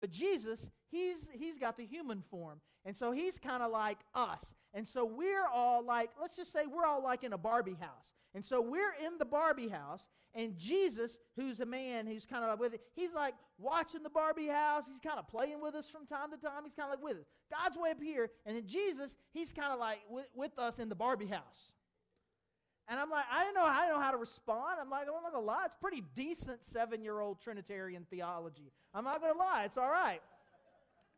But Jesus, he's he's got the human form. And so he's kind of like us. And so we're all like, let's just say we're all like in a Barbie house. And so we're in the Barbie house, and Jesus, who's a man who's kind of like with it, he's like watching the Barbie house. He's kind of playing with us from time to time. He's kind of like with us. God's way up here, and then Jesus, he's kind of like with, with us in the Barbie house. And I'm like, I didn't know, I didn't know how to respond. I'm like, I'm not gonna lie, it's pretty decent seven-year-old Trinitarian theology. I'm not gonna lie, it's all right.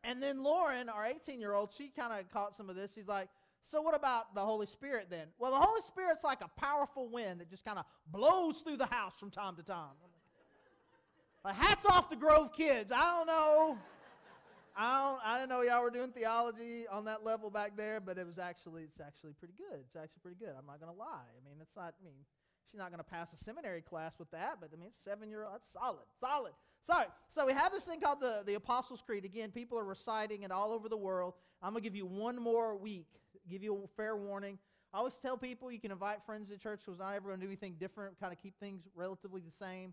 And then Lauren, our 18-year-old, she kind of caught some of this. She's like, so what about the Holy Spirit then? Well, the Holy Spirit's like a powerful wind that just kind of blows through the house from time to time. Like, hats off to Grove kids. I don't know. I don't. I didn't know y'all were doing theology on that level back there, but it was actually. It's actually pretty good. It's actually pretty good. I'm not gonna lie. I mean, it's not. I mean, she's not gonna pass a seminary class with that, but I mean, seven year old. That's solid. Solid. Sorry. So we have this thing called the the Apostles' Creed. Again, people are reciting it all over the world. I'm gonna give you one more week. Give you a fair warning. I always tell people you can invite friends to church because not ever going to do anything different. Kind of keep things relatively the same.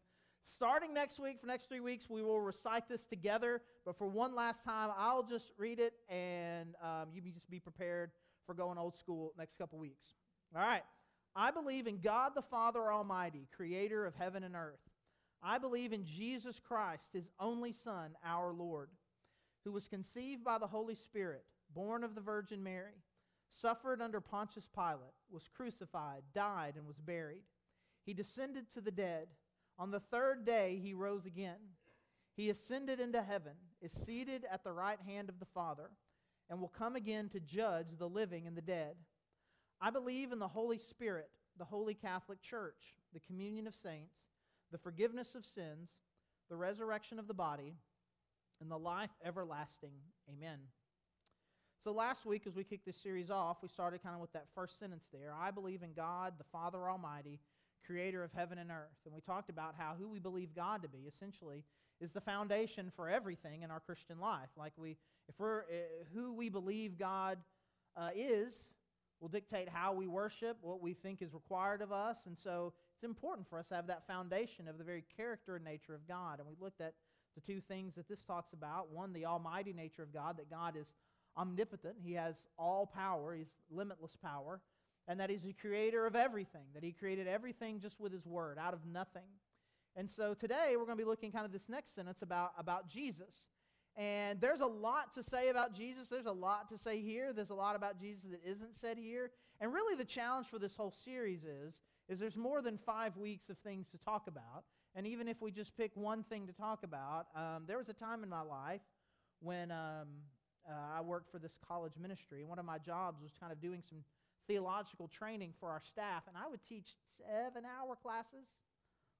Starting next week, for next three weeks, we will recite this together. But for one last time, I'll just read it, and um, you can just be prepared for going old school next couple weeks. All right. I believe in God the Father Almighty, creator of heaven and earth. I believe in Jesus Christ, his only Son, our Lord, who was conceived by the Holy Spirit, born of the Virgin Mary, suffered under Pontius Pilate, was crucified, died, and was buried. He descended to the dead. On the third day, he rose again. He ascended into heaven, is seated at the right hand of the Father, and will come again to judge the living and the dead. I believe in the Holy Spirit, the Holy Catholic Church, the communion of saints, the forgiveness of sins, the resurrection of the body, and the life everlasting. Amen. So last week, as we kicked this series off, we started kind of with that first sentence there. I believe in God, the Father Almighty, creator of heaven and earth. And we talked about how who we believe God to be essentially is the foundation for everything in our Christian life. Like we, if we're uh, who we believe God uh, is, will dictate how we worship, what we think is required of us. And so it's important for us to have that foundation of the very character and nature of God. And we looked at the two things that this talks about. One, the almighty nature of God, that God is omnipotent, He has all power, He's limitless power and that He's the creator of everything, that He created everything just with His word, out of nothing. And so today we're going to be looking kind of this next sentence about, about Jesus. And there's a lot to say about Jesus. There's a lot to say here. There's a lot about Jesus that isn't said here. And really the challenge for this whole series is, is there's more than five weeks of things to talk about. And even if we just pick one thing to talk about, um, there was a time in my life when um, uh, I worked for this college ministry. And one of my jobs was kind of doing some theological training for our staff, and I would teach seven hour classes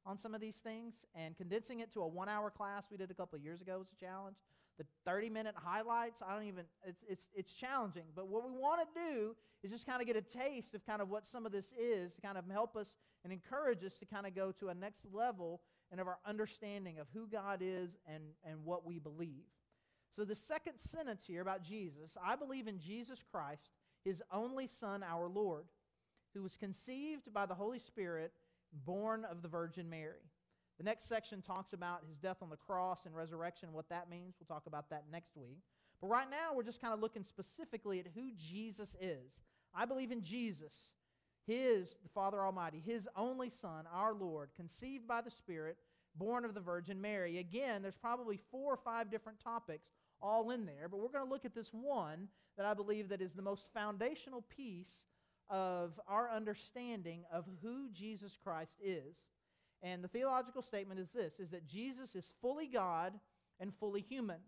on some of these things, and condensing it to a one hour class we did a couple of years ago was a challenge. The 30 minute highlights, I don't even, it's, it's, it's challenging. But what we want to do is just kind of get a taste of kind of what some of this is to kind of help us and encourage us to kind of go to a next level and of our understanding of who God is and, and what we believe. So, the second sentence here about Jesus I believe in Jesus Christ his only Son, our Lord, who was conceived by the Holy Spirit, born of the Virgin Mary. The next section talks about his death on the cross and resurrection, what that means. We'll talk about that next week. But right now, we're just kind of looking specifically at who Jesus is. I believe in Jesus, his, the Father Almighty, his only Son, our Lord, conceived by the Spirit, born of the Virgin Mary. Again, there's probably four or five different topics all in there, but we're going to look at this one that I believe that is the most foundational piece of our understanding of who Jesus Christ is. And the theological statement is this is that Jesus is fully God and fully human.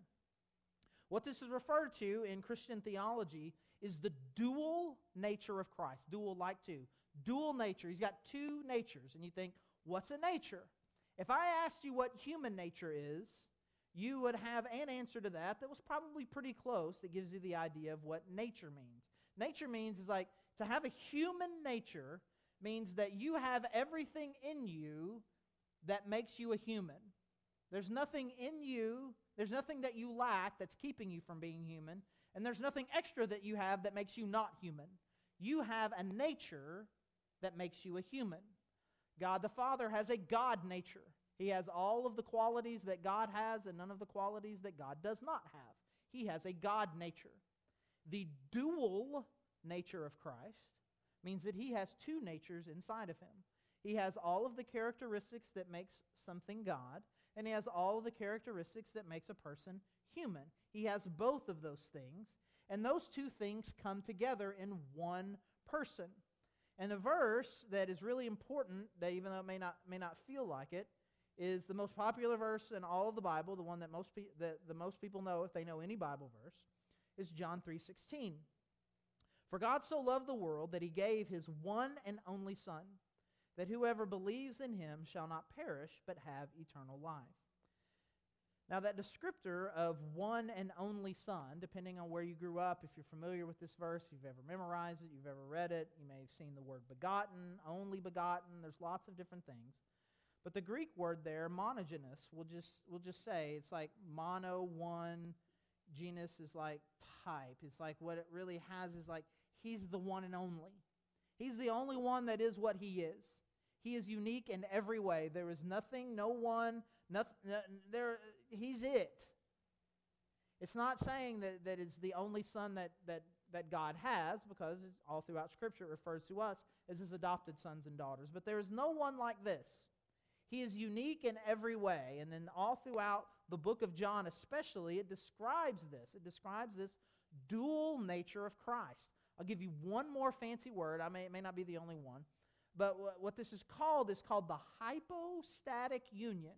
What this is referred to in Christian theology is the dual nature of Christ. Dual like two. Dual nature. He's got two natures. And you think, what's a nature? If I asked you what human nature is, you would have an answer to that that was probably pretty close that gives you the idea of what nature means. Nature means is like to have a human nature means that you have everything in you that makes you a human. There's nothing in you, there's nothing that you lack that's keeping you from being human, and there's nothing extra that you have that makes you not human. You have a nature that makes you a human. God the Father has a God nature. He has all of the qualities that God has and none of the qualities that God does not have. He has a God nature. The dual nature of Christ means that he has two natures inside of him. He has all of the characteristics that makes something God, and he has all of the characteristics that makes a person human. He has both of those things, and those two things come together in one person. And the verse that is really important, that even though it may not, may not feel like it, is the most popular verse in all of the Bible, the one that most, pe- that the most people know if they know any Bible verse, is John 3.16. For God so loved the world that he gave his one and only Son, that whoever believes in him shall not perish, but have eternal life. Now, that descriptor of one and only Son, depending on where you grew up, if you're familiar with this verse, you've ever memorized it, you've ever read it, you may have seen the word begotten, only begotten, there's lots of different things. But the Greek word there, monogenes, we'll just, we'll just say it's like mono, one, genus is like type. It's like what it really has is like he's the one and only. He's the only one that is what he is. He is unique in every way. There is nothing, no one, nothing, there, he's it. It's not saying that, that it's the only son that, that, that God has, because all throughout Scripture it refers to us as his adopted sons and daughters. But there is no one like this. He is unique in every way. And then all throughout the book of John, especially, it describes this. It describes this dual nature of Christ. I'll give you one more fancy word. I may, it may not be the only one. But what, what this is called is called the hypostatic union.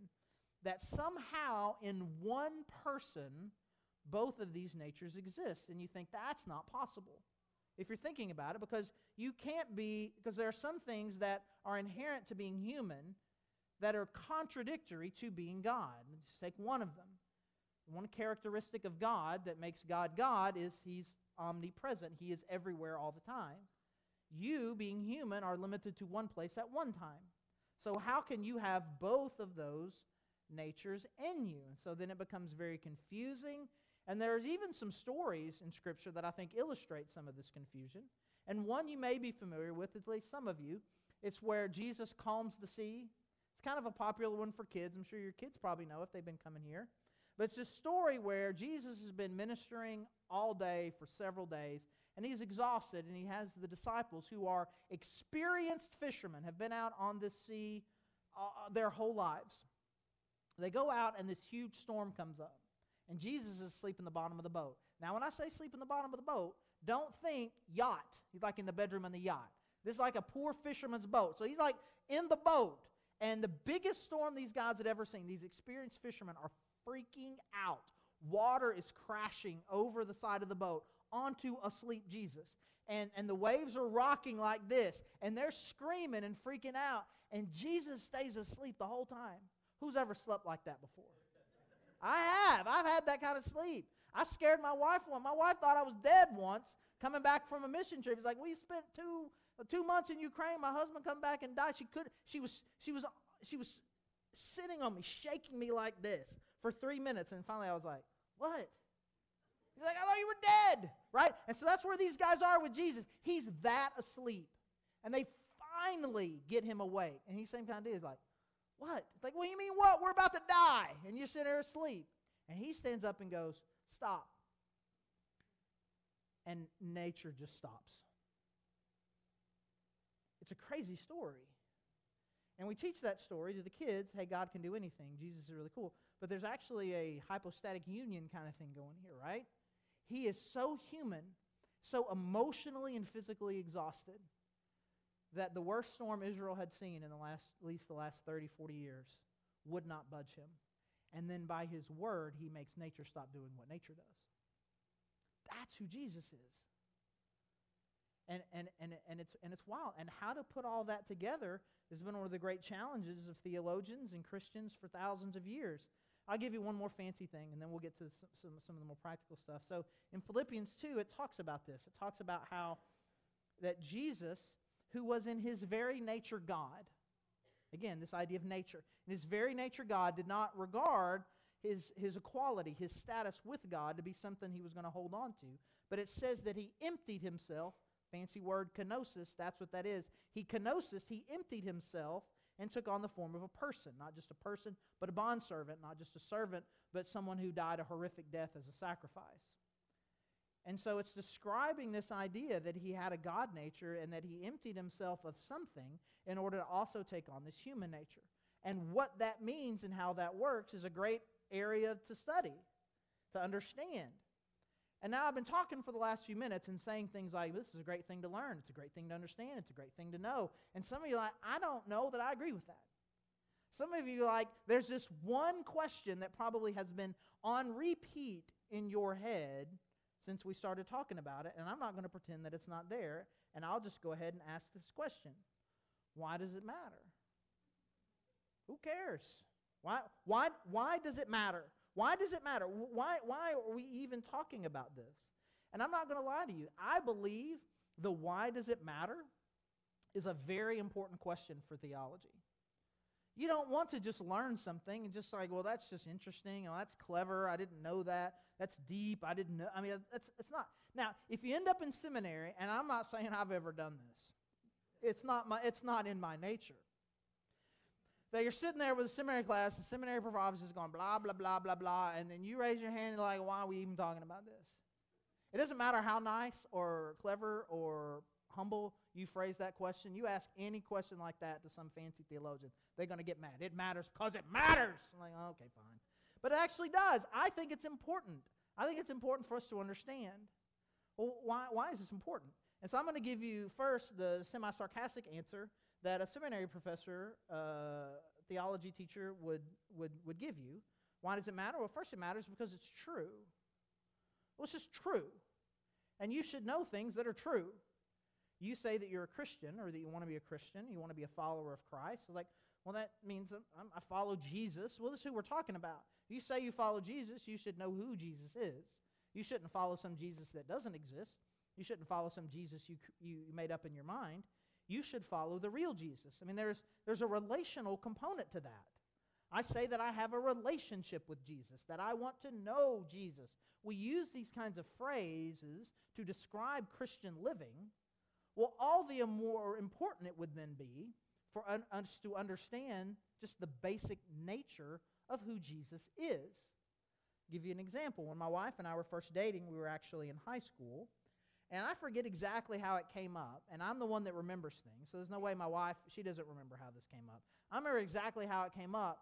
That somehow in one person, both of these natures exist. And you think that's not possible if you're thinking about it, because you can't be, because there are some things that are inherent to being human that are contradictory to being God. Let's take one of them. One characteristic of God that makes God God is he's omnipresent. He is everywhere all the time. You, being human, are limited to one place at one time. So, how can you have both of those natures in you? And so then it becomes very confusing. And there's even some stories in Scripture that I think illustrate some of this confusion. And one you may be familiar with, at least some of you. It's where Jesus calms the sea kind of a popular one for kids. I'm sure your kids probably know if they've been coming here. But it's a story where Jesus has been ministering all day for several days, and he's exhausted, and he has the disciples who are experienced fishermen, have been out on this sea uh, their whole lives. They go out, and this huge storm comes up, and Jesus is asleep in the bottom of the boat. Now, when I say sleep in the bottom of the boat, don't think yacht. He's like in the bedroom in the yacht. This is like a poor fisherman's boat. So he's like in the boat. And the biggest storm these guys had ever seen, these experienced fishermen are freaking out. Water is crashing over the side of the boat onto asleep Jesus. And, and the waves are rocking like this. And they're screaming and freaking out. And Jesus stays asleep the whole time. Who's ever slept like that before? I have. I've had that kind of sleep. I scared my wife once. My wife thought I was dead once coming back from a mission trip. He's like, We spent two two months in Ukraine, my husband come back and died. She could she was she was she was sitting on me, shaking me like this for three minutes, and finally I was like, What? He's like, I thought you were dead. Right? And so that's where these guys are with Jesus. He's that asleep. And they finally get him awake. And he's same kind of deal. He's like, What? It's like, do you mean what? We're about to die. And you're sitting there asleep. And he stands up and goes, Stop. And nature just stops. It's a crazy story. And we teach that story to the kids hey, God can do anything. Jesus is really cool. But there's actually a hypostatic union kind of thing going here, right? He is so human, so emotionally and physically exhausted that the worst storm Israel had seen in the last, at least the last 30, 40 years would not budge him. And then by his word, he makes nature stop doing what nature does. That's who Jesus is. And, and, and, and, it's, and it's wild. And how to put all that together has been one of the great challenges of theologians and Christians for thousands of years. I'll give you one more fancy thing, and then we'll get to some, some, some of the more practical stuff. So in Philippians 2, it talks about this. It talks about how that Jesus, who was in his very nature God, again, this idea of nature, in his very nature God, did not regard his, his equality, his status with God, to be something he was going to hold on to. But it says that he emptied himself Fancy word kenosis, that's what that is. He kenosis, he emptied himself and took on the form of a person, not just a person, but a bondservant, not just a servant, but someone who died a horrific death as a sacrifice. And so it's describing this idea that he had a God nature and that he emptied himself of something in order to also take on this human nature. And what that means and how that works is a great area to study, to understand. And now I've been talking for the last few minutes and saying things like, this is a great thing to learn. It's a great thing to understand. It's a great thing to know. And some of you are like, I don't know that I agree with that. Some of you are like, there's this one question that probably has been on repeat in your head since we started talking about it, and I'm not going to pretend that it's not there, and I'll just go ahead and ask this question Why does it matter? Who cares? Why, why, why does it matter? Why does it matter? Why, why are we even talking about this? And I'm not going to lie to you. I believe the why does it matter is a very important question for theology. You don't want to just learn something and just like, well, that's just interesting. Oh, that's clever. I didn't know that. That's deep. I didn't know. I mean, it's, it's not. Now, if you end up in seminary, and I'm not saying I've ever done this, it's not, my, it's not in my nature. That you're sitting there with a seminary class, the seminary professor is going blah, blah, blah, blah, blah, and then you raise your hand and like, why are we even talking about this? It doesn't matter how nice or clever or humble you phrase that question, you ask any question like that to some fancy theologian, they're going to get mad. It matters because it matters. I'm like, oh, okay, fine. But it actually does. I think it's important. I think it's important for us to understand. Well, why, why is this important? And so I'm going to give you first the semi sarcastic answer that a seminary professor, uh, theology teacher would, would, would give you. Why does it matter? Well, first, it matters because it's true. Well, it's just true. And you should know things that are true. You say that you're a Christian or that you want to be a Christian, you want to be a follower of Christ. Like, well, that means I'm, i follow Jesus. Well, this is who we're talking about. You say you follow Jesus, you should know who Jesus is. You shouldn't follow some Jesus that doesn't exist. You shouldn't follow some Jesus you, you made up in your mind. You should follow the real Jesus. I mean, there's, there's a relational component to that. I say that I have a relationship with Jesus, that I want to know Jesus. We use these kinds of phrases to describe Christian living, well, all the more important it would then be for us to understand just the basic nature of who Jesus is. I'll give you an example. When my wife and I were first dating, we were actually in high school. And I forget exactly how it came up, and I'm the one that remembers things. So there's no way my wife, she doesn't remember how this came up. I remember exactly how it came up,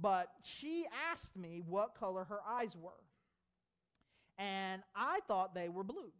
but she asked me what color her eyes were. And I thought they were blue.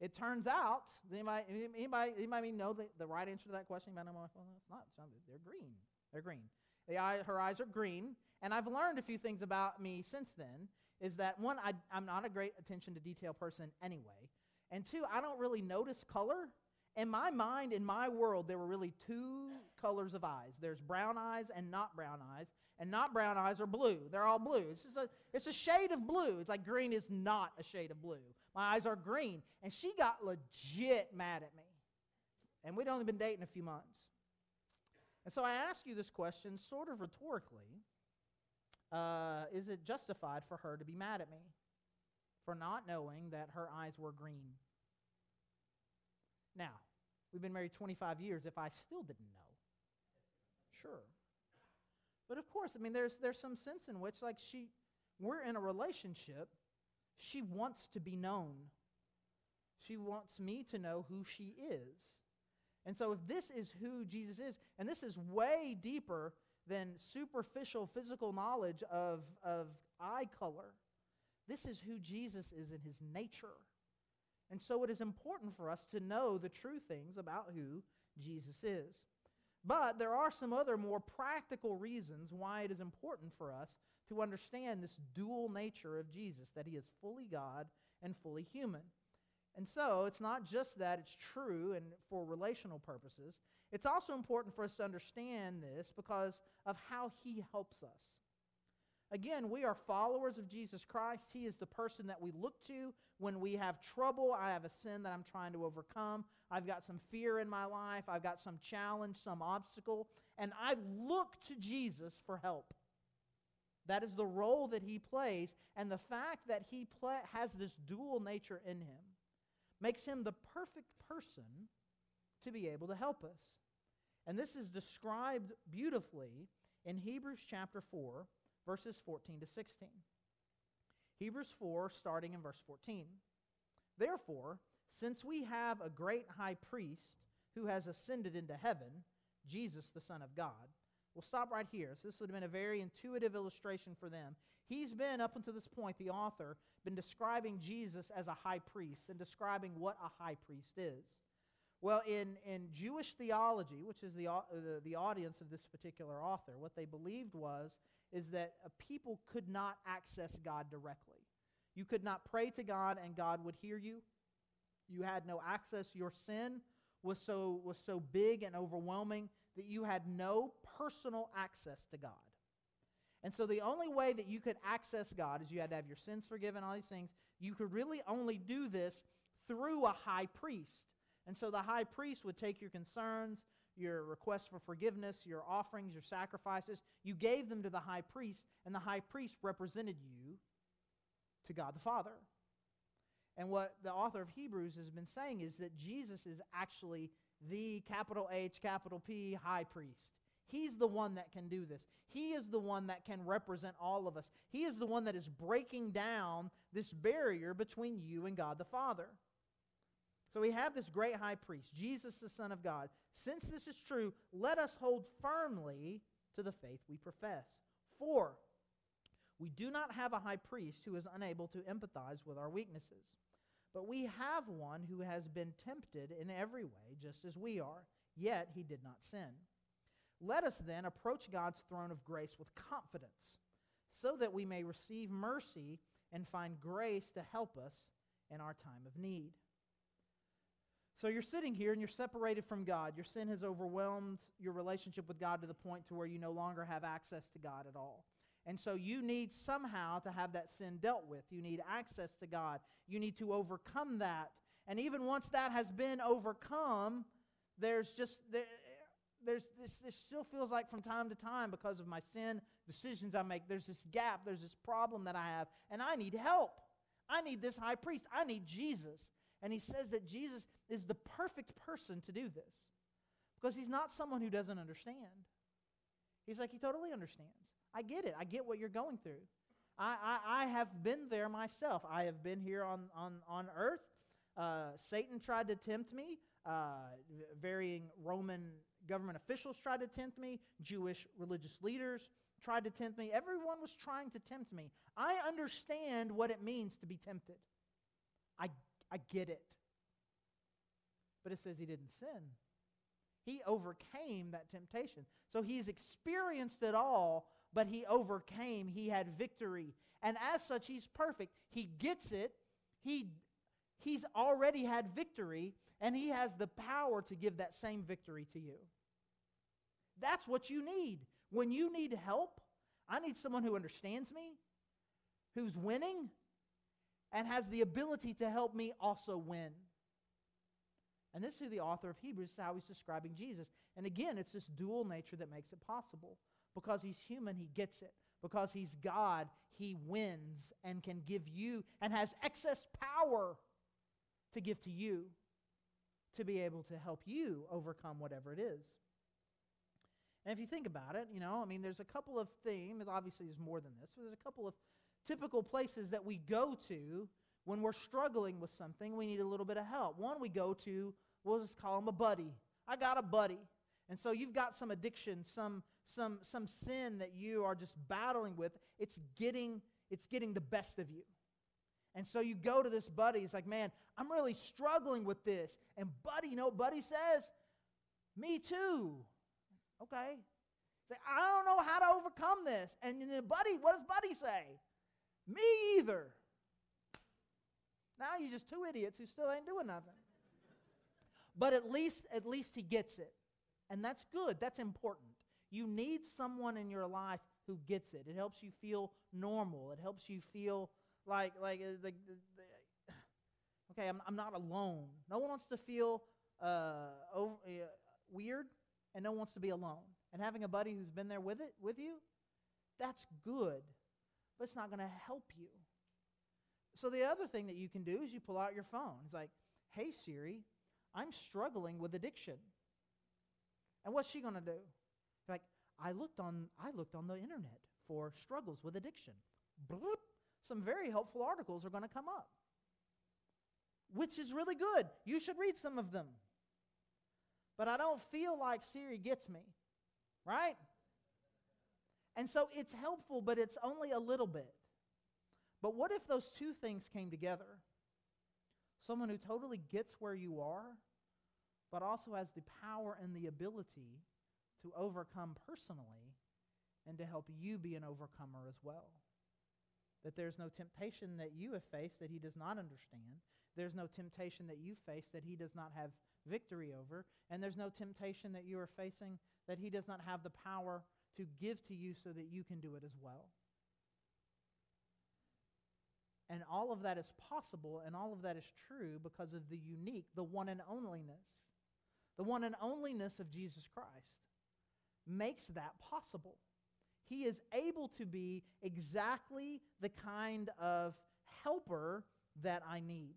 It turns out, anybody, anybody, anybody know the, the right answer to that question? Anybody know well, it's not, it's not. They're green. They're green. The eye, her eyes are green. And I've learned a few things about me since then. Is that one, I, I'm not a great attention to detail person anyway. And two, I don't really notice color. In my mind, in my world, there were really two colors of eyes. There's brown eyes and not brown eyes. And not brown eyes are blue. They're all blue. It's just a, it's a shade of blue. It's like green is not a shade of blue. My eyes are green. And she got legit mad at me. And we'd only been dating a few months. And so I ask you this question, sort of rhetorically uh, Is it justified for her to be mad at me for not knowing that her eyes were green? Now, we've been married 25 years. If I still didn't know, sure. But of course, I mean, there's, there's some sense in which, like, she, we're in a relationship she wants to be known. She wants me to know who she is. And so, if this is who Jesus is, and this is way deeper than superficial physical knowledge of, of eye color, this is who Jesus is in his nature. And so, it is important for us to know the true things about who Jesus is. But there are some other more practical reasons why it is important for us to understand this dual nature of Jesus, that he is fully God and fully human. And so it's not just that it's true and for relational purposes, it's also important for us to understand this because of how he helps us. Again, we are followers of Jesus Christ. He is the person that we look to when we have trouble. I have a sin that I'm trying to overcome. I've got some fear in my life. I've got some challenge, some obstacle. And I look to Jesus for help. That is the role that he plays. And the fact that he play, has this dual nature in him makes him the perfect person to be able to help us. And this is described beautifully in Hebrews chapter 4, verses 14 to 16. Hebrews 4, starting in verse 14. Therefore, since we have a great high priest who has ascended into heaven, Jesus, the Son of God, we'll stop right here. So, this would have been a very intuitive illustration for them. He's been, up until this point, the author, been describing Jesus as a high priest and describing what a high priest is. Well, in, in Jewish theology, which is the, uh, the, the audience of this particular author, what they believed was is that people could not access God directly. You could not pray to God and God would hear you. You had no access. Your sin was so, was so big and overwhelming that you had no personal access to God. And so the only way that you could access God is you had to have your sins forgiven, all these things. You could really only do this through a high priest. And so the high priest would take your concerns, your requests for forgiveness, your offerings, your sacrifices. You gave them to the high priest, and the high priest represented you to God the Father. And what the author of Hebrews has been saying is that Jesus is actually the capital H, capital P high priest. He's the one that can do this. He is the one that can represent all of us. He is the one that is breaking down this barrier between you and God the Father. So we have this great high priest, Jesus, the Son of God. Since this is true, let us hold firmly to the faith we profess. For we do not have a high priest who is unable to empathize with our weaknesses, but we have one who has been tempted in every way, just as we are, yet he did not sin. Let us then approach God's throne of grace with confidence, so that we may receive mercy and find grace to help us in our time of need. So you're sitting here and you're separated from God. Your sin has overwhelmed your relationship with God to the point to where you no longer have access to God at all. And so you need somehow to have that sin dealt with. You need access to God. You need to overcome that. And even once that has been overcome, there's just there, there's this, this still feels like from time to time because of my sin decisions I make, there's this gap, there's this problem that I have, and I need help. I need this high priest. I need Jesus. And he says that Jesus is the perfect person to do this because he's not someone who doesn't understand. He's like, he totally understands. I get it. I get what you're going through. I, I, I have been there myself. I have been here on, on, on earth. Uh, Satan tried to tempt me. Uh, varying Roman government officials tried to tempt me. Jewish religious leaders tried to tempt me. Everyone was trying to tempt me. I understand what it means to be tempted. I, I get it. But it says he didn't sin. He overcame that temptation. So he's experienced it all, but he overcame. He had victory. And as such, he's perfect. He gets it. He, he's already had victory, and he has the power to give that same victory to you. That's what you need. When you need help, I need someone who understands me, who's winning, and has the ability to help me also win. And this is who the author of Hebrews, is how he's describing Jesus. And again, it's this dual nature that makes it possible. Because he's human, he gets it. Because he's God, he wins and can give you and has excess power to give to you to be able to help you overcome whatever it is. And if you think about it, you know, I mean, there's a couple of themes. Obviously, there's more than this. But there's a couple of typical places that we go to when we're struggling with something. We need a little bit of help. One, we go to, we'll just call him a buddy. I got a buddy. And so you've got some addiction, some, some, some sin that you are just battling with. It's getting, it's getting the best of you. And so you go to this buddy. It's like, man, I'm really struggling with this. And buddy, you know, buddy says, me too. Okay. Say, I don't know how to overcome this. And then Buddy, what does Buddy say? Me either. Now you're just two idiots who still ain't doing nothing. But at least, at least he gets it. And that's good. That's important. You need someone in your life who gets it. It helps you feel normal. It helps you feel like, like, uh, the, the, okay, I'm, I'm not alone. No one wants to feel uh, over, uh, weird and no one wants to be alone. And having a buddy who's been there with it with you, that's good, but it's not going to help you. So the other thing that you can do is you pull out your phone. It's like, "Hey Siri, I'm struggling with addiction." And what's she going to do? Like, I looked on I looked on the internet for struggles with addiction. Bloop, some very helpful articles are going to come up. Which is really good. You should read some of them. But I don't feel like Siri gets me. Right? And so it's helpful, but it's only a little bit. But what if those two things came together? Someone who totally gets where you are, but also has the power and the ability to overcome personally and to help you be an overcomer as well. That there's no temptation that you have faced that he does not understand. There's no temptation that you face that he does not have victory over. And there's no temptation that you are facing that he does not have the power to give to you so that you can do it as well. And all of that is possible and all of that is true because of the unique, the one and onlyness. The one and onlyness of Jesus Christ makes that possible. He is able to be exactly the kind of helper that I need.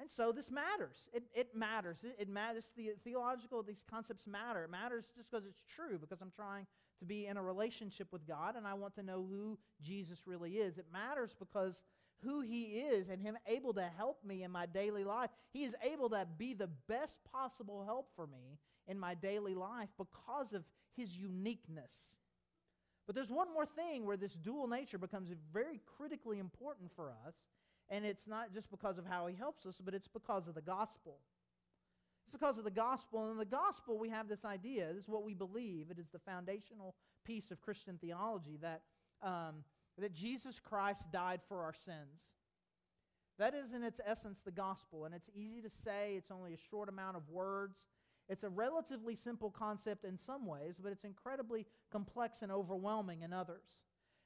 And so this matters. It, it matters. It, it matters. The, theological, these concepts matter. It matters just because it's true, because I'm trying to be in a relationship with God and I want to know who Jesus really is. It matters because who he is and him able to help me in my daily life. He is able to be the best possible help for me in my daily life because of his uniqueness. But there's one more thing where this dual nature becomes very critically important for us, and it's not just because of how he helps us, but it's because of the gospel. It's because of the gospel. And in the gospel, we have this idea. This is what we believe. It is the foundational piece of Christian theology that, um, that Jesus Christ died for our sins. That is, in its essence, the gospel. And it's easy to say, it's only a short amount of words. It's a relatively simple concept in some ways, but it's incredibly complex and overwhelming in others.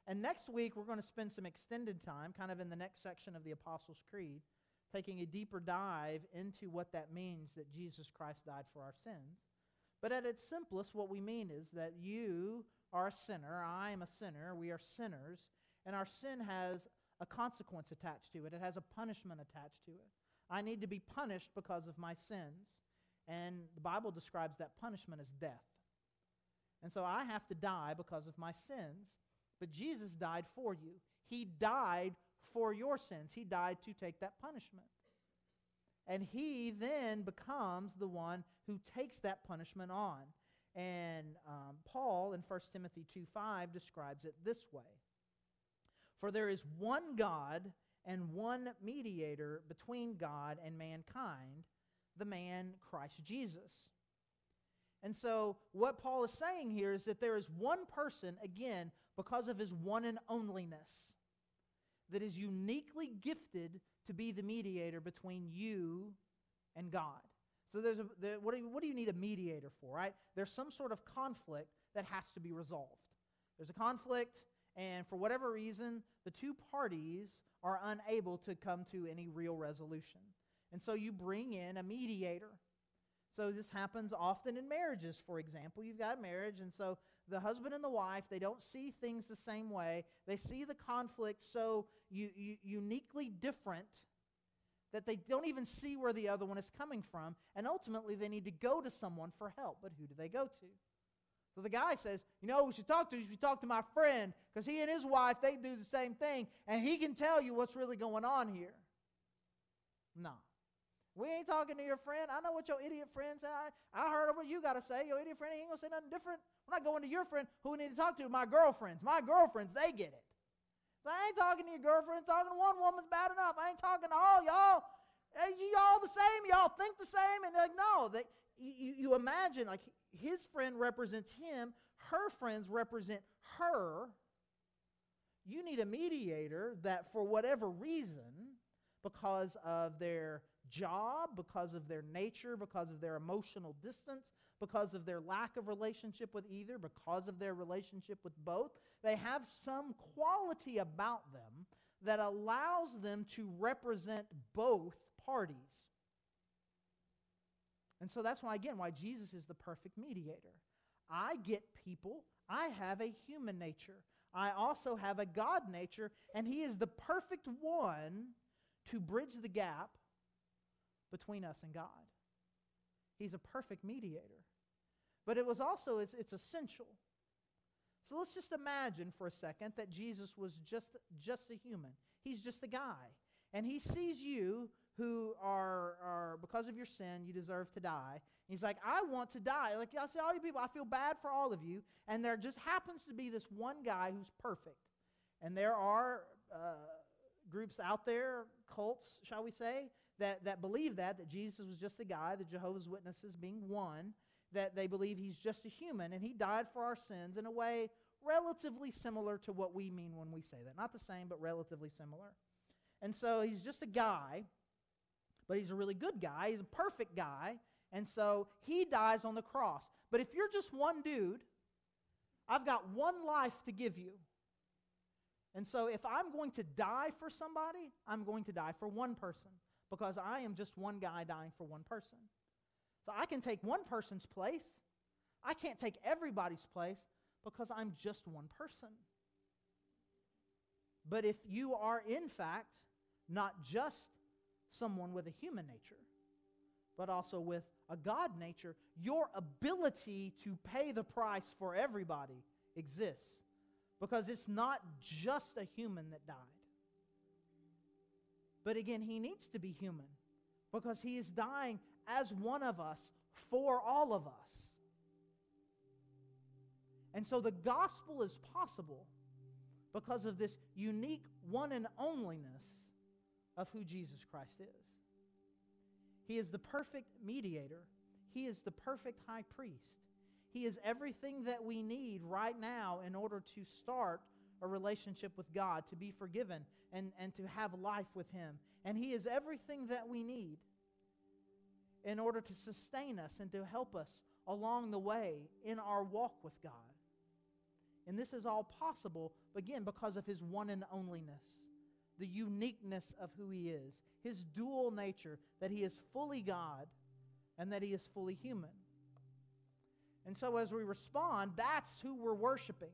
And next week, we're going to spend some extended time, kind of in the next section of the Apostles' Creed, taking a deeper dive into what that means that Jesus Christ died for our sins. But at its simplest, what we mean is that you are a sinner, I am a sinner, we are sinners, and our sin has a consequence attached to it, it has a punishment attached to it. I need to be punished because of my sins. And the Bible describes that punishment as death. And so I have to die because of my sins. But Jesus died for you. He died for your sins. He died to take that punishment. And he then becomes the one who takes that punishment on. And um, Paul in 1 Timothy 2 5 describes it this way For there is one God and one mediator between God and mankind the man Christ Jesus. And so, what Paul is saying here is that there is one person, again, because of his one and onlyness, that is uniquely gifted to be the mediator between you and God. So, there's a, there, what, do you, what do you need a mediator for, right? There's some sort of conflict that has to be resolved. There's a conflict, and for whatever reason, the two parties are unable to come to any real resolution. And so you bring in a mediator. So this happens often in marriages, for example. You've got marriage, and so the husband and the wife, they don't see things the same way. They see the conflict so u- u- uniquely different that they don't even see where the other one is coming from. And ultimately, they need to go to someone for help. But who do they go to? So the guy says, You know, we should talk to you. should talk to my friend because he and his wife, they do the same thing. And he can tell you what's really going on here. No. We ain't talking to your friend. I know what your idiot friend said. I, I heard what you got to say. Your idiot friend ain't going to say nothing different. We're not going to your friend who we need to talk to. My girlfriends. My girlfriends, they get it. So I ain't talking to your girlfriend. Talking to one woman's bad enough. I ain't talking to all y'all. Hey, y'all the same. Y'all think the same. And like, no. They, you, you imagine, like, his friend represents him. Her friends represent her. You need a mediator that, for whatever reason, because of their job, because of their nature, because of their emotional distance, because of their lack of relationship with either, because of their relationship with both. They have some quality about them that allows them to represent both parties. And so that's why, again, why Jesus is the perfect mediator. I get people, I have a human nature. I also have a God nature, and He is the perfect one to bridge the gap between us and God. He's a perfect mediator. But it was also, it's, it's essential. So let's just imagine for a second that Jesus was just, just a human. He's just a guy. And he sees you who are, are, because of your sin, you deserve to die. He's like, I want to die. Like, I say, all you people, I feel bad for all of you. And there just happens to be this one guy who's perfect. And there are uh, groups out there, cults, shall we say, that, that believe that, that Jesus was just a guy, the Jehovah's Witnesses being one, that they believe he's just a human and he died for our sins in a way relatively similar to what we mean when we say that. Not the same, but relatively similar. And so he's just a guy, but he's a really good guy. He's a perfect guy. And so he dies on the cross. But if you're just one dude, I've got one life to give you. And so if I'm going to die for somebody, I'm going to die for one person because I am just one guy dying for one person. So I can take one person's place. I can't take everybody's place because I'm just one person. But if you are, in fact, not just someone with a human nature, but also with a God nature, your ability to pay the price for everybody exists because it's not just a human that died. But again, he needs to be human because he is dying as one of us for all of us. And so the gospel is possible because of this unique one and onlyness of who Jesus Christ is. He is the perfect mediator, He is the perfect high priest. He is everything that we need right now in order to start a relationship with God, to be forgiven, and, and to have life with Him. And He is everything that we need in order to sustain us and to help us along the way in our walk with God. And this is all possible, again, because of His one and onlyness, the uniqueness of who He is, His dual nature, that He is fully God and that He is fully human. And so as we respond, that's who we're worshiping.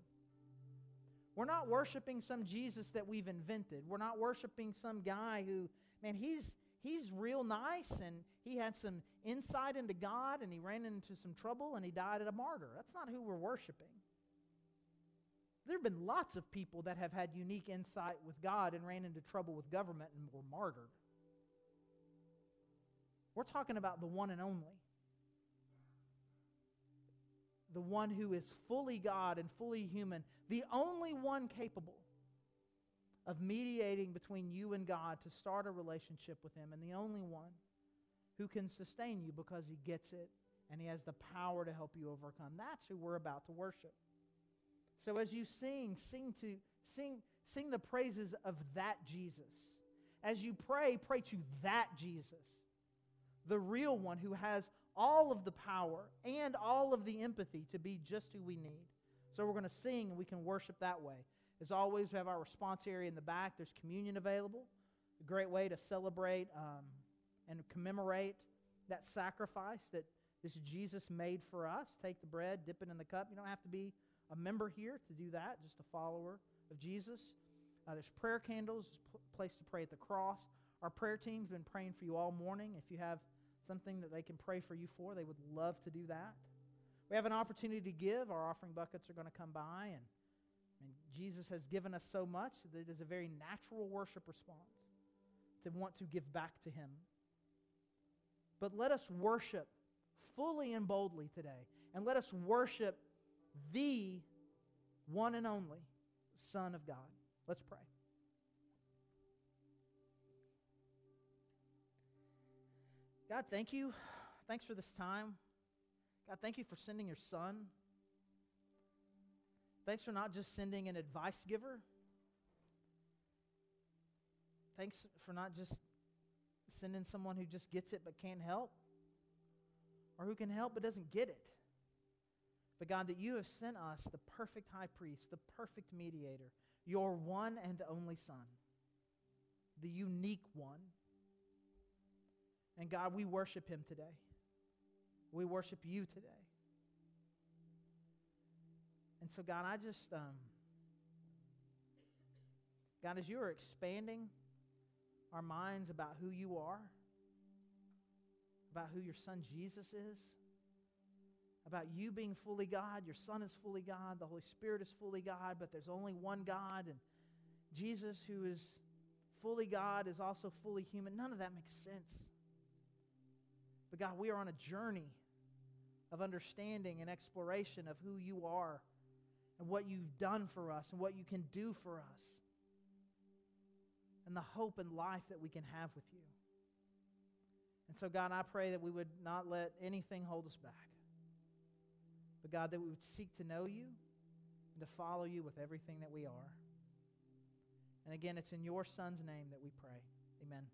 We're not worshiping some Jesus that we've invented. We're not worshiping some guy who, man, he's he's real nice and he had some insight into God and he ran into some trouble and he died a martyr. That's not who we're worshiping. There have been lots of people that have had unique insight with God and ran into trouble with government and were martyred. We're talking about the one and only the one who is fully God and fully human, the only one capable of mediating between you and God to start a relationship with Him, and the only one who can sustain you because He gets it and He has the power to help you overcome. That's who we're about to worship. So as you sing, sing to sing sing the praises of that Jesus. As you pray, pray to that Jesus, the real one who has all of the power and all of the empathy to be just who we need. So we're going to sing and we can worship that way. As always, we have our response area in the back. There's communion available. A great way to celebrate um, and commemorate that sacrifice that this Jesus made for us. Take the bread, dip it in the cup. You don't have to be a member here to do that, just a follower of Jesus. Uh, there's prayer candles, place to pray at the cross. Our prayer team's been praying for you all morning. If you have something that they can pray for you for, they would love to do that. We have an opportunity to give. Our offering buckets are going to come by, and, and Jesus has given us so much that it is a very natural worship response to want to give back to Him. But let us worship fully and boldly today, and let us worship the one and only Son of God. Let's pray. God, thank you. Thanks for this time. God, thank you for sending your son. Thanks for not just sending an advice giver. Thanks for not just sending someone who just gets it but can't help, or who can help but doesn't get it. But God, that you have sent us the perfect high priest, the perfect mediator, your one and only Son, the unique one and God, we worship him today. We worship you today. And so, God, I just, um, God, as you are expanding our minds about who you are, about who your son Jesus is, about you being fully God, your son is fully God, the Holy Spirit is fully God, but there's only one God, and Jesus, who is fully God, is also fully human. None of that makes sense. But God, we are on a journey of understanding and exploration of who you are and what you've done for us and what you can do for us and the hope and life that we can have with you. And so, God, I pray that we would not let anything hold us back. But, God, that we would seek to know you and to follow you with everything that we are. And again, it's in your Son's name that we pray. Amen.